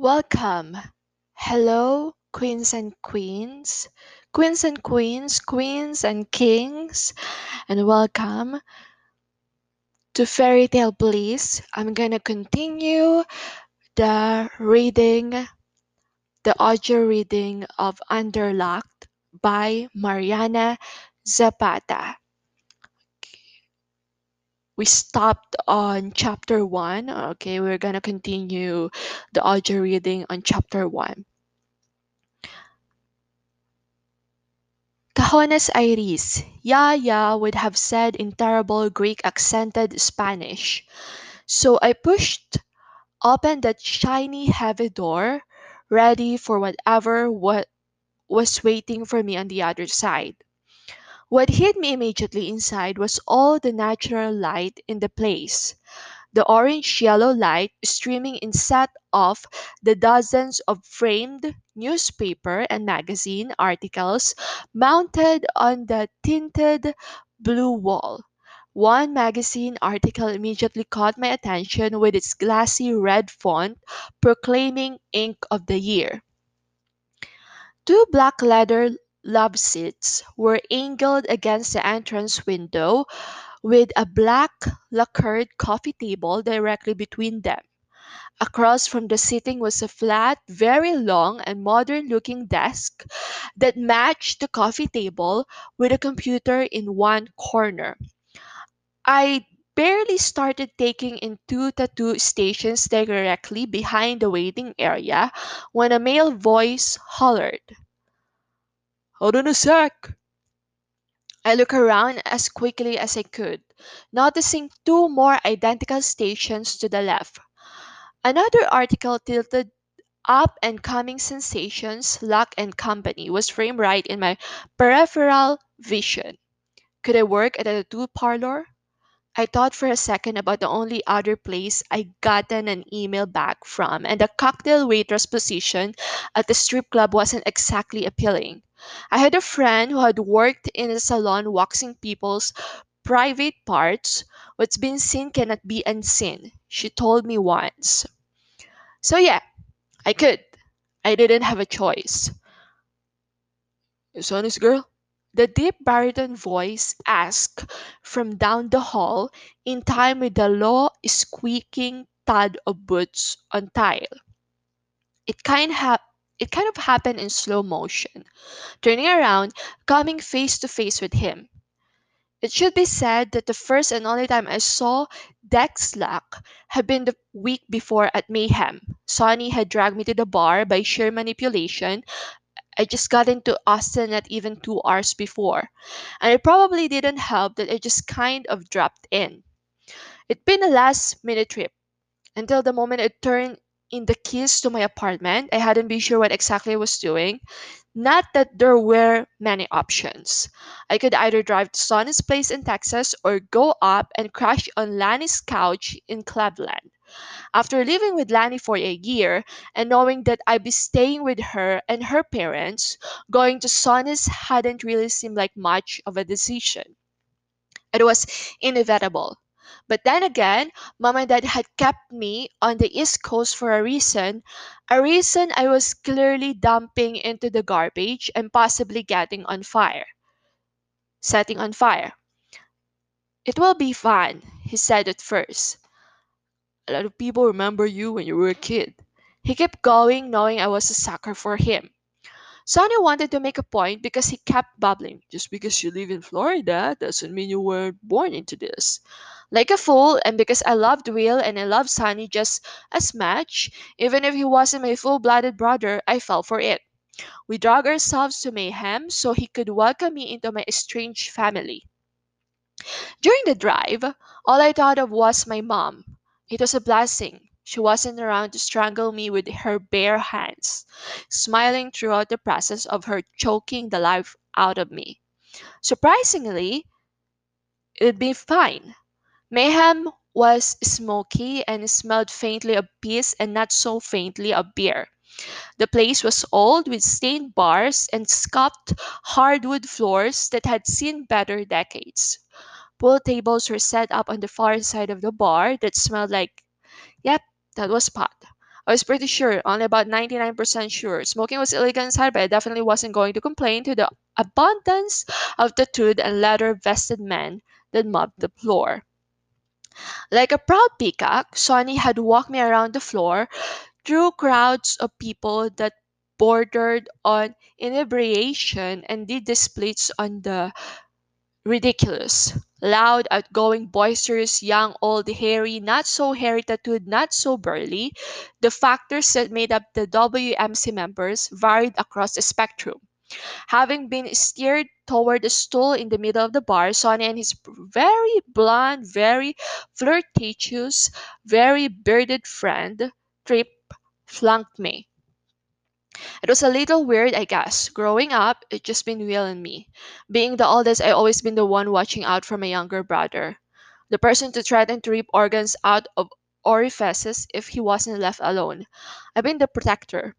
Welcome. Hello, queens and queens, queens and queens, queens and kings, and welcome to Fairy Tale Bliss. I'm gonna continue the reading, the audio reading of Underlocked by Mariana Zapata. We stopped on chapter one. Okay, we're gonna continue the audio reading on chapter one. Cajones Iris, Yaya would have said in terrible Greek accented Spanish. So I pushed open that shiny heavy door, ready for whatever what was waiting for me on the other side. What hit me immediately inside was all the natural light in the place. The orange yellow light streaming in set off the dozens of framed newspaper and magazine articles mounted on the tinted blue wall. One magazine article immediately caught my attention with its glassy red font proclaiming Ink of the Year. Two black leather love seats were angled against the entrance window with a black lacquered coffee table directly between them. Across from the sitting was a flat, very long and modern looking desk that matched the coffee table with a computer in one corner. I barely started taking in two tattoo stations directly behind the waiting area when a male voice hollered, Oh, Hold on a sec. I looked around as quickly as I could, noticing two more identical stations to the left. Another article titled Up and Coming Sensations, Locke and Company was framed right in my peripheral vision. Could I work at a tattoo parlor? I thought for a second about the only other place I'd gotten an email back from, and the cocktail waitress position at the strip club wasn't exactly appealing. I had a friend who had worked in a salon waxing people's private parts. What's been seen cannot be unseen, she told me once. So, yeah, I could. I didn't have a choice. Is honest girl? The deep baritone voice asked from down the hall in time with the low squeaking thud of boots on tile. It kind ha- it kind of happened in slow motion, turning around, coming face to face with him. It should be said that the first and only time I saw Dex Locke had been the week before at Mayhem. Sonny had dragged me to the bar by sheer manipulation. I just got into Austin not even two hours before, and it probably didn't help that I just kind of dropped in. It'd been a last minute trip until the moment I turned in the keys to my apartment. I hadn't been sure what exactly I was doing. Not that there were many options. I could either drive to Sonny's place in Texas or go up and crash on Lanny's couch in Cleveland. After living with Lanny for a year and knowing that I'd be staying with her and her parents, going to Sonny's hadn't really seemed like much of a decision. It was inevitable. But then again, mom and dad had kept me on the East Coast for a reason, a reason I was clearly dumping into the garbage and possibly getting on fire, setting on fire. It will be fun, he said at first. A lot of people remember you when you were a kid. He kept going, knowing I was a sucker for him. Sonny wanted to make a point because he kept babbling. Just because you live in Florida doesn't mean you weren't born into this. Like a fool, and because I loved Will and I loved Sonny just as much, even if he wasn't my full blooded brother, I fell for it. We drug ourselves to mayhem so he could welcome me into my estranged family. During the drive, all I thought of was my mom. It was a blessing. She wasn't around to strangle me with her bare hands, smiling throughout the process of her choking the life out of me. Surprisingly, it'd be fine. Mayhem was smoky and smelled faintly of piss and not so faintly of beer. The place was old with stained bars and scuffed hardwood floors that had seen better decades. Pool tables were set up on the far side of the bar that smelled like, yep, that was pot, I was pretty sure, only about 99% sure. Smoking was illegal inside, but I definitely wasn't going to complain to the abundance of tattooed and leather vested men that mobbed the floor. Like a proud peacock, Sonny had walked me around the floor through crowds of people that bordered on inebriation and did the splits on the ridiculous. Loud, outgoing, boisterous, young, old, hairy, not so hairy tattooed, not so burly. The factors that made up the WMC members varied across the spectrum. Having been steered toward a stool in the middle of the bar, Sonny and his very blonde, very flirtatious, very bearded friend, Trip, flanked me. It was a little weird, I guess. Growing up, it just been Will and me. Being the oldest, I always been the one watching out for my younger brother. The person to threaten to rip organs out of orifices if he wasn't left alone. I've been the protector.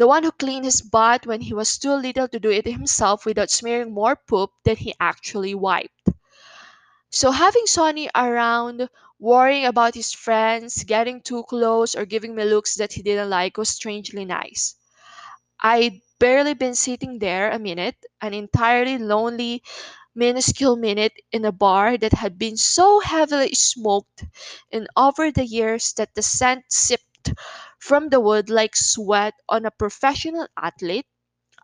The one who cleaned his butt when he was too little to do it himself without smearing more poop than he actually wiped. So having Sonny around, worrying about his friends, getting too close, or giving me looks that he didn't like was strangely nice. I'd barely been sitting there a minute, an entirely lonely, minuscule minute in a bar that had been so heavily smoked and over the years that the scent sipped from the wood like sweat on a professional athlete.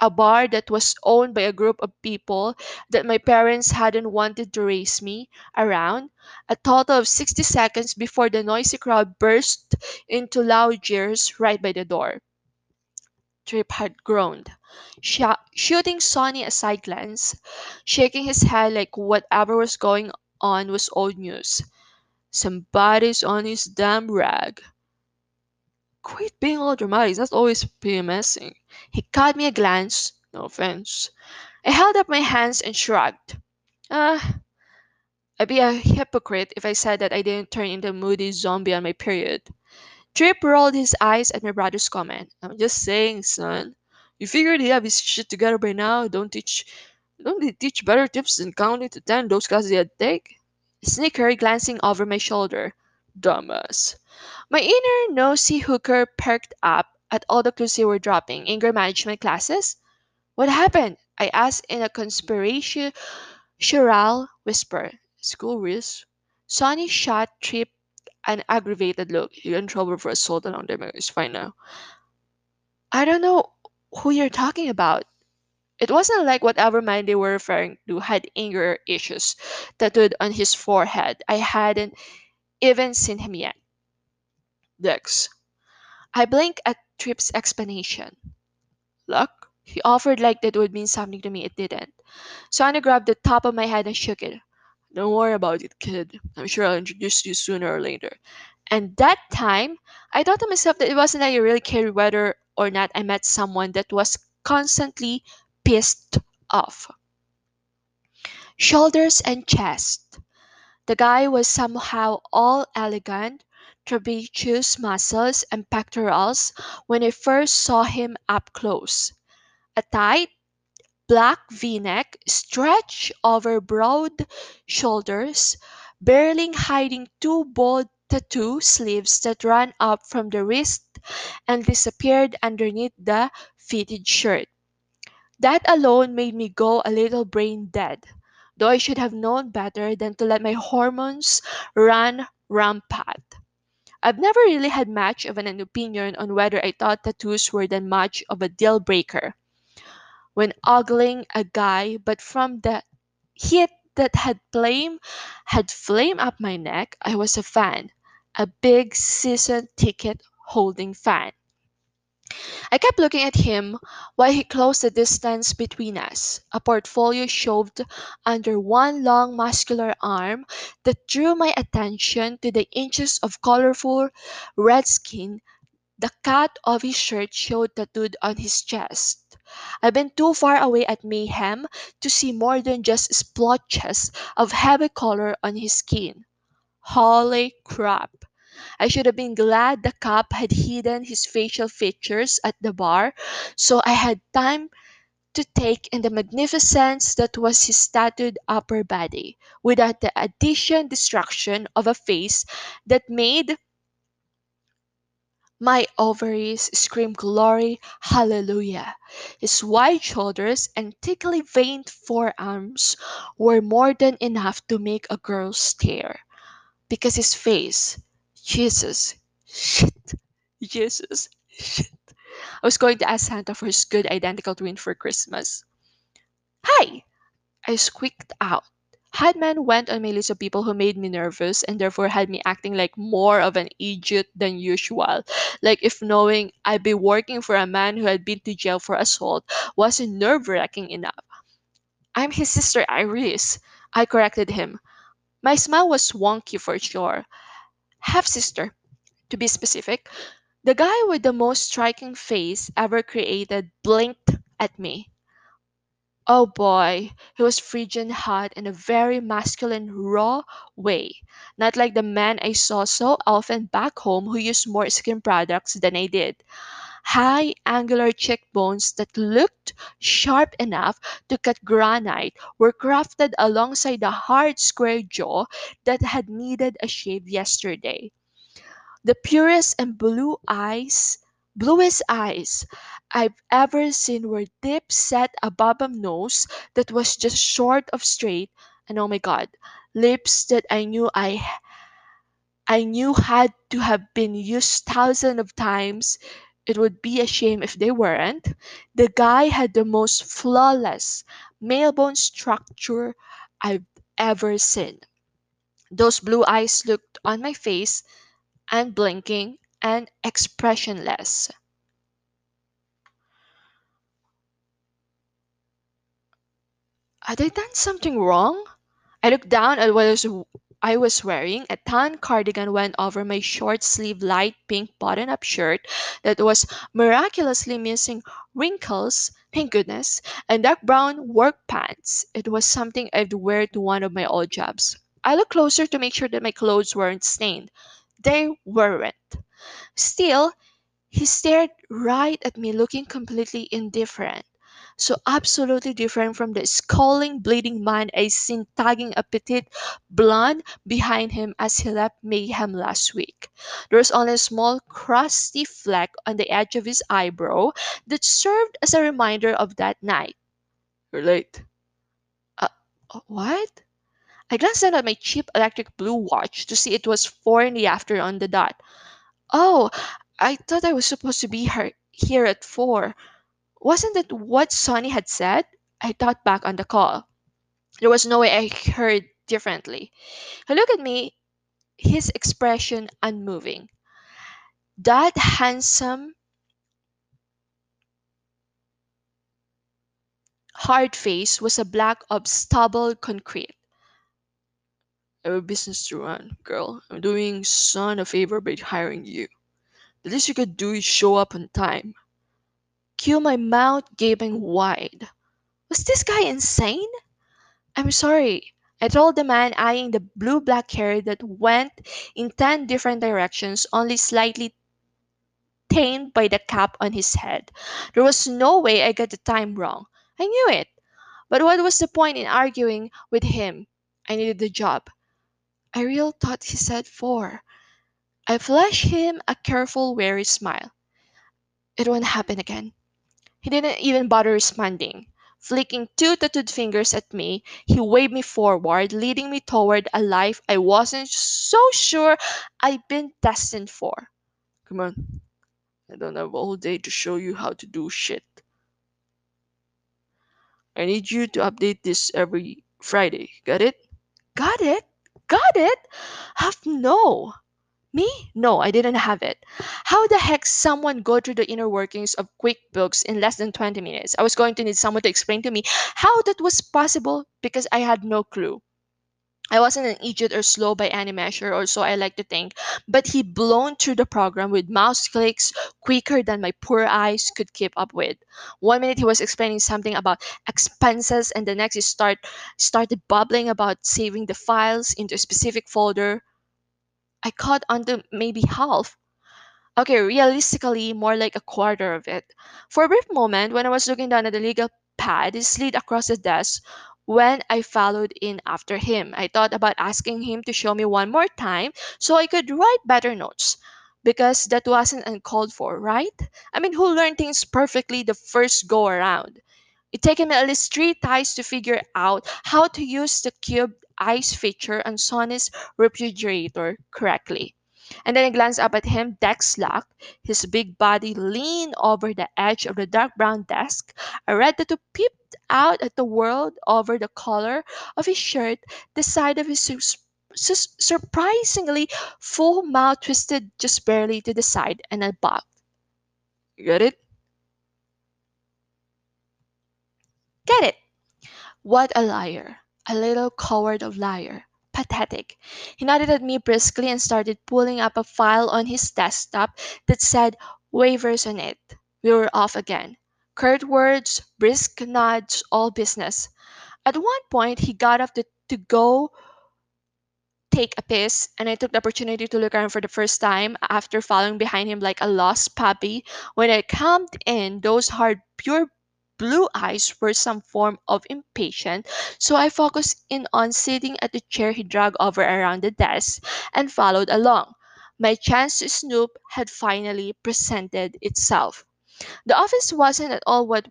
A bar that was owned by a group of people that my parents hadn't wanted to raise me around. A total of 60 seconds before the noisy crowd burst into loud jeers right by the door. Trip had groaned, shou- shooting Sonny a side glance, shaking his head like whatever was going on was old news. Somebody's on his damn rag. Quit being all dramatic, that's always PMSing. He caught me a glance, no offense. I held up my hands and shrugged. Ah, I'd be a hypocrite if I said that I didn't turn into a moody zombie on my period. Trip rolled his eyes at my brother's comment. I'm just saying, son. You figured he have his shit together by now. Don't teach don't they teach better tips than counting to ten those classes he had to take? Snicker glancing over my shoulder. Dumbass. My inner nosy hooker perked up at all the clues they were dropping. Anger management classes? What happened? I asked in a conspiratorial whisper. School rules. Sonny shot Trip an aggravated look. You got in trouble for assault along there, it's fine now. I don't know who you're talking about. It wasn't like whatever man they were referring to had anger issues tattooed on his forehead. I hadn't even seen him yet. Dex. I blinked at Trip's explanation. Locke? He offered like that would mean something to me. It didn't. Sonny grabbed the top of my head and shook it. Don't worry about it, kid. I'm sure I'll introduce you sooner or later. And that time, I thought to myself that it wasn't that I really cared whether or not I met someone that was constantly pissed off. Shoulders and chest. The guy was somehow all elegant, trapezius muscles and pectorals when I first saw him up close. A tight, black v-neck stretched over broad shoulders, barely hiding two bold tattoo sleeves that ran up from the wrist and disappeared underneath the fitted shirt. That alone made me go a little brain dead, though I should have known better than to let my hormones run rampant. I've never really had much of an opinion on whether I thought tattoos were that much of a deal breaker when ogling a guy, but from the heat that had flame had flame up my neck, I was a fan, a big season ticket holding fan. I kept looking at him while he closed the distance between us, a portfolio shoved under one long muscular arm that drew my attention to the inches of colorful red skin the cut of his shirt showed tattooed on his chest. I've been too far away at Mayhem to see more than just splotches of heavy color on his skin. Holy crap! I should have been glad the cop had hidden his facial features at the bar so I had time to take in the magnificence that was his tattooed upper body without the addition destruction of a face that made My ovaries scream glory, hallelujah. His wide shoulders and thickly veined forearms were more than enough to make a girl stare. Because his face, Jesus, shit, Jesus, shit. I was going to ask Santa for his good identical twin for Christmas. Hi! I squeaked out. Hadman went on my list of people who made me nervous and therefore had me acting like more of an idiot than usual. Like if knowing I'd be working for a man who had been to jail for assault wasn't nerve wracking enough. I'm his sister Iris. I corrected him. My smile was wonky for sure. Half sister, to be specific. The guy with the most striking face ever created blinked at me. Oh boy, he was frigid hot in a very masculine, raw way. Not like the men I saw so often back home who used more skin products than I did. High, angular cheekbones that looked sharp enough to cut granite were crafted alongside a hard, square jaw that had needed a shave yesterday. The purest and blue eyes, bluest eyes I've ever seen were deep set above a nose that was just short of straight, and oh my god, lips that I knew I I knew had to have been used thousands of times. It would be a shame if they weren't. The guy had the most flawless male bone structure I've ever seen. Those blue eyes looked on my face unblinking, and expressionless. Had I done something wrong? I looked down at what was, I was wearing. A tan cardigan went over my short sleeve light pink button up shirt that was miraculously missing wrinkles, thank goodness, and dark brown work pants. It was something I'd wear to one of my old jobs. I looked closer to make sure that my clothes weren't stained. They weren't. Still, He stared right at me, looking completely indifferent. So absolutely different from the scowling, bleeding man I seen tagging a petite blonde behind him as he left Mayhem last week. There was only a small, crusty fleck on the edge of his eyebrow that served as a reminder of that night. You're late. Uh, uh, what? I glanced down at my cheap electric blue watch to see it was four in the afternoon on the dot. Oh, I thought I was supposed to be her here at four. Wasn't that what Sonny had said? I thought back on the call. There was no way I heard differently. He looked at me, his expression unmoving. That handsome, hard face was a block of stubble concrete. I have a business to run, girl. I'm doing Son a favor by hiring you. The least you could do is show up on time. Cue my mouth gaping wide. Was this guy insane? I'm sorry. I told the man eyeing the blue black hair that went in ten different directions, only slightly tainted by the cap on his head. There was no way I got the time wrong. I knew it. But what was the point in arguing with him? I needed the job. I really thought he said four. I flashed him a careful, wary smile. It won't happen again. He didn't even bother responding. Flicking two tattooed fingers at me, he waved me forward, leading me toward a life I wasn't so sure I'd been destined for. Come on, I don't have all day to show you how to do shit. I need you to update this every Friday. Got it? Got it? Got it? Have no. Me? No, I didn't have it. How the heck someone go through the inner workings of QuickBooks in less than 20 minutes? I was going to need someone to explain to me how that was possible because I had no clue. I wasn't an idiot or slow by any measure, or so I like to think, but he blown through the program with mouse clicks quicker than my poor eyes could keep up with. One minute he was explaining something about expenses, and the next he start started bubbling about saving the files into a specific folder. I caught on to maybe half. Okay, realistically, more like a quarter of it. For a brief moment, when I was looking down at the legal pad, he slid across the desk when I followed in after him. I thought about asking him to show me one more time so I could write better notes. because that wasn't uncalled for, right? I mean, who learned things perfectly the first go around? It took me at least three tries to figure out how to use the cube ice feature on Sonny's refrigerator correctly. And then I glanced up at him, desk locked, his big body leaned over the edge of the dark brown desk. I read that to peeped out at the world over the collar of his shirt, the side of his sus- sus- surprisingly full mouth twisted just barely to the side, and I barked. You get it? Get it! What a liar. A little coward of liar. Pathetic. He nodded at me briskly and started pulling up a file on his desktop that said waivers on it. We were off again. Curt words, brisk nods, all business. At one point, he got up to, to go take a piss, and I took the opportunity to look around for the first time after following behind him like a lost puppy. When I calmed in, those hard, pure blue eyes were some form of impatience, so I focused in on sitting at the chair he dragged over around the desk and followed along. My chance to snoop had finally presented itself. The office wasn't at all what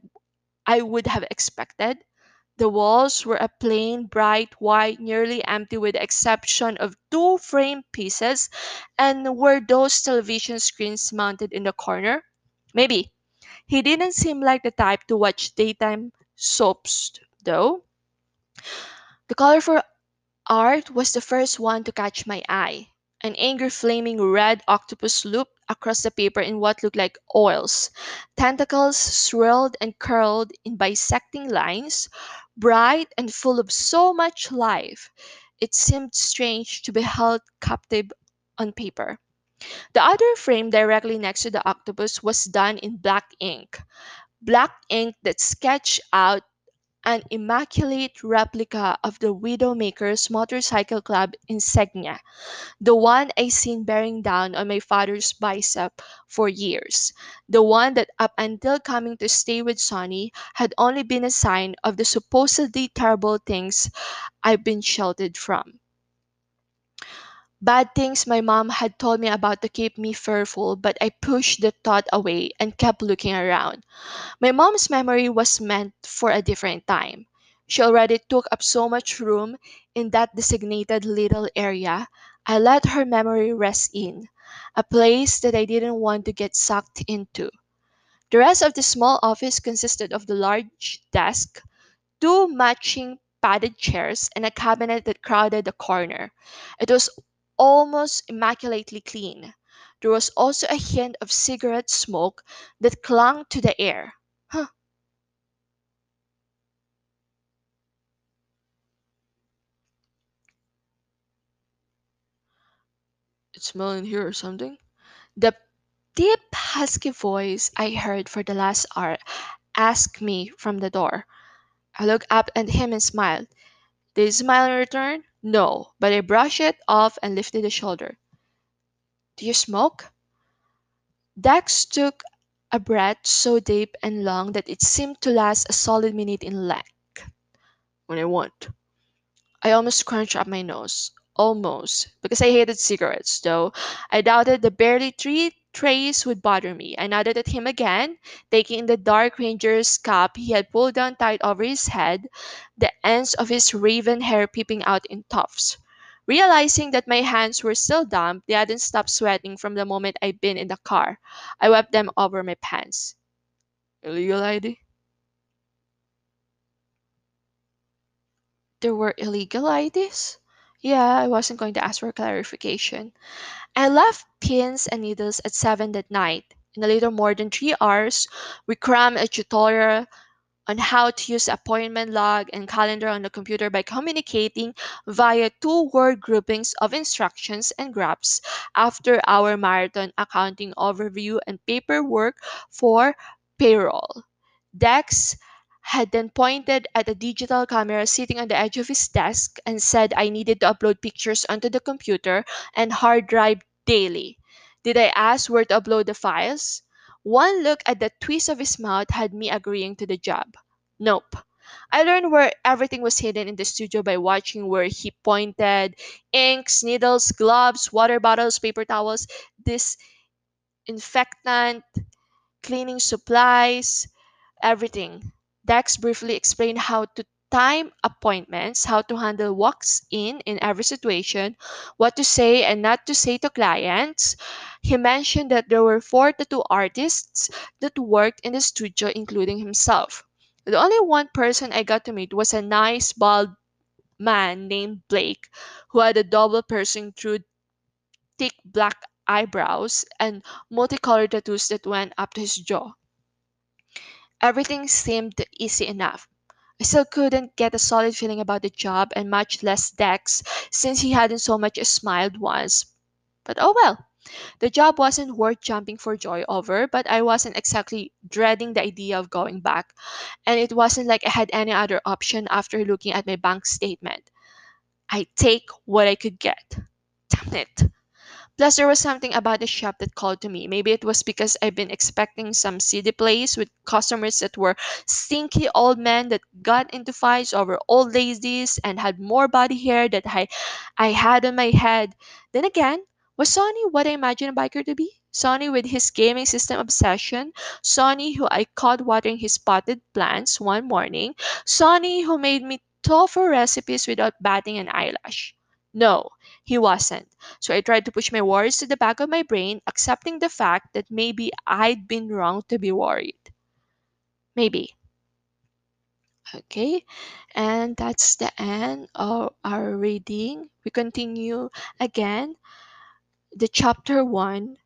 I would have expected. The walls were a plain, bright white, nearly empty with the exception of two frame pieces, and were those television screens mounted in the corner? Maybe. He didn't seem like the type to watch daytime soaps, though. The colorful art was the first one to catch my eye. An angry flaming red octopus looped across the paper in what looked like oils. Tentacles swirled and curled in bisecting lines, bright and full of so much life. It seemed strange to be held captive on paper. The other frame directly next to the octopus was done in black ink. Black ink that sketched out an immaculate replica of the Widowmaker's motorcycle club insignia, the one I seen bearing down on my father's bicep for years, the one that up until coming to stay with Sonny had only been a sign of the supposedly terrible things I've been sheltered from. Bad things my mom had told me about to keep me fearful, but I pushed the thought away and kept looking around. My mom's memory was meant for a different time. She already took up so much room in that designated little area. I let her memory rest in, a place that I didn't want to get sucked into. The rest of the small office consisted of the large desk, two matching padded chairs, and a cabinet that crowded the corner. It was almost immaculately clean. There was also a hint of cigarette smoke that clung to the air. Huh, it's smelling here or something? The deep, husky voice I heard for the last hour asked me from the door. I looked up at him and smiled. Did he smile in return? No, but I brushed it off and lifted a shoulder. Do you smoke? Dex took a breath so deep and long that it seemed to last a solid minute in length. When I want. I almost scrunched up my nose. Almost. Because I hated cigarettes, though. I doubted the barely three trays would bother me. I nodded at him again, taking the dark ranger's cap he had pulled down tight over his head, the ends of his raven hair peeping out in tufts. Realizing that my hands were still damp, they hadn't stopped sweating from the moment I'd been in the car. I wiped them over my pants. Illegal ID? There were illegal IDs? Yeah, I wasn't going to ask for clarification. I left pins and needles at 7 that night. In a little more than three hours, we crammed a tutorial on how to use appointment log and calendar on the computer by communicating via two word groupings of instructions and graphs after our marathon accounting overview and paperwork for payroll. Dex had then pointed at a digital camera sitting on the edge of his desk and said I needed to upload pictures onto the computer and hard drive daily. Did I ask where to upload the files? One look at the twist of his mouth had me agreeing to the job. Nope. I learned where everything was hidden in the studio by watching where he pointed inks, needles, gloves, water bottles, paper towels. disinfectant, cleaning supplies, everything. Dex briefly explained how to time appointments, how to handle walks in in every situation, what to say and not to say to clients. He mentioned that there were four tattoo artists that worked in the studio, including himself. The only one person I got to meet was a nice bald man named Blake who had a double piercing through thick black eyebrows and multicolored tattoos that went up to his jaw. Everything seemed easy enough. I still couldn't get a solid feeling about the job and much less Dex since he hadn't so much as smiled once. But oh well, the job wasn't worth jumping for joy over, but I wasn't exactly dreading the idea of going back, and it wasn't like I had any other option after looking at my bank statement. I take what I could get. Damn it. Plus, there was something about the shop that called to me. Maybe it was because I've been expecting some city place with customers that were stinky old men that got into fights over old ladies and had more body hair that I, I had on my head. Then again, was Sonny what I imagined a biker to be? Sonny with his gaming system obsession, Sonny who I caught watering his potted plants one morning, Sonny who made me tofu recipes without batting an eyelash. No, he wasn't. So I tried to push my worries to the back of my brain, accepting the fact that maybe I'd been wrong to be worried. Maybe. Okay, and that's the end of our reading. We continue again the chapter 1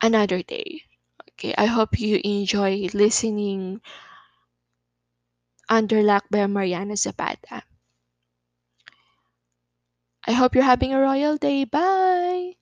another day. Okay, I hope you enjoy listening Under Locke by Mariana Zapata. I hope you're having a royal day. Bye!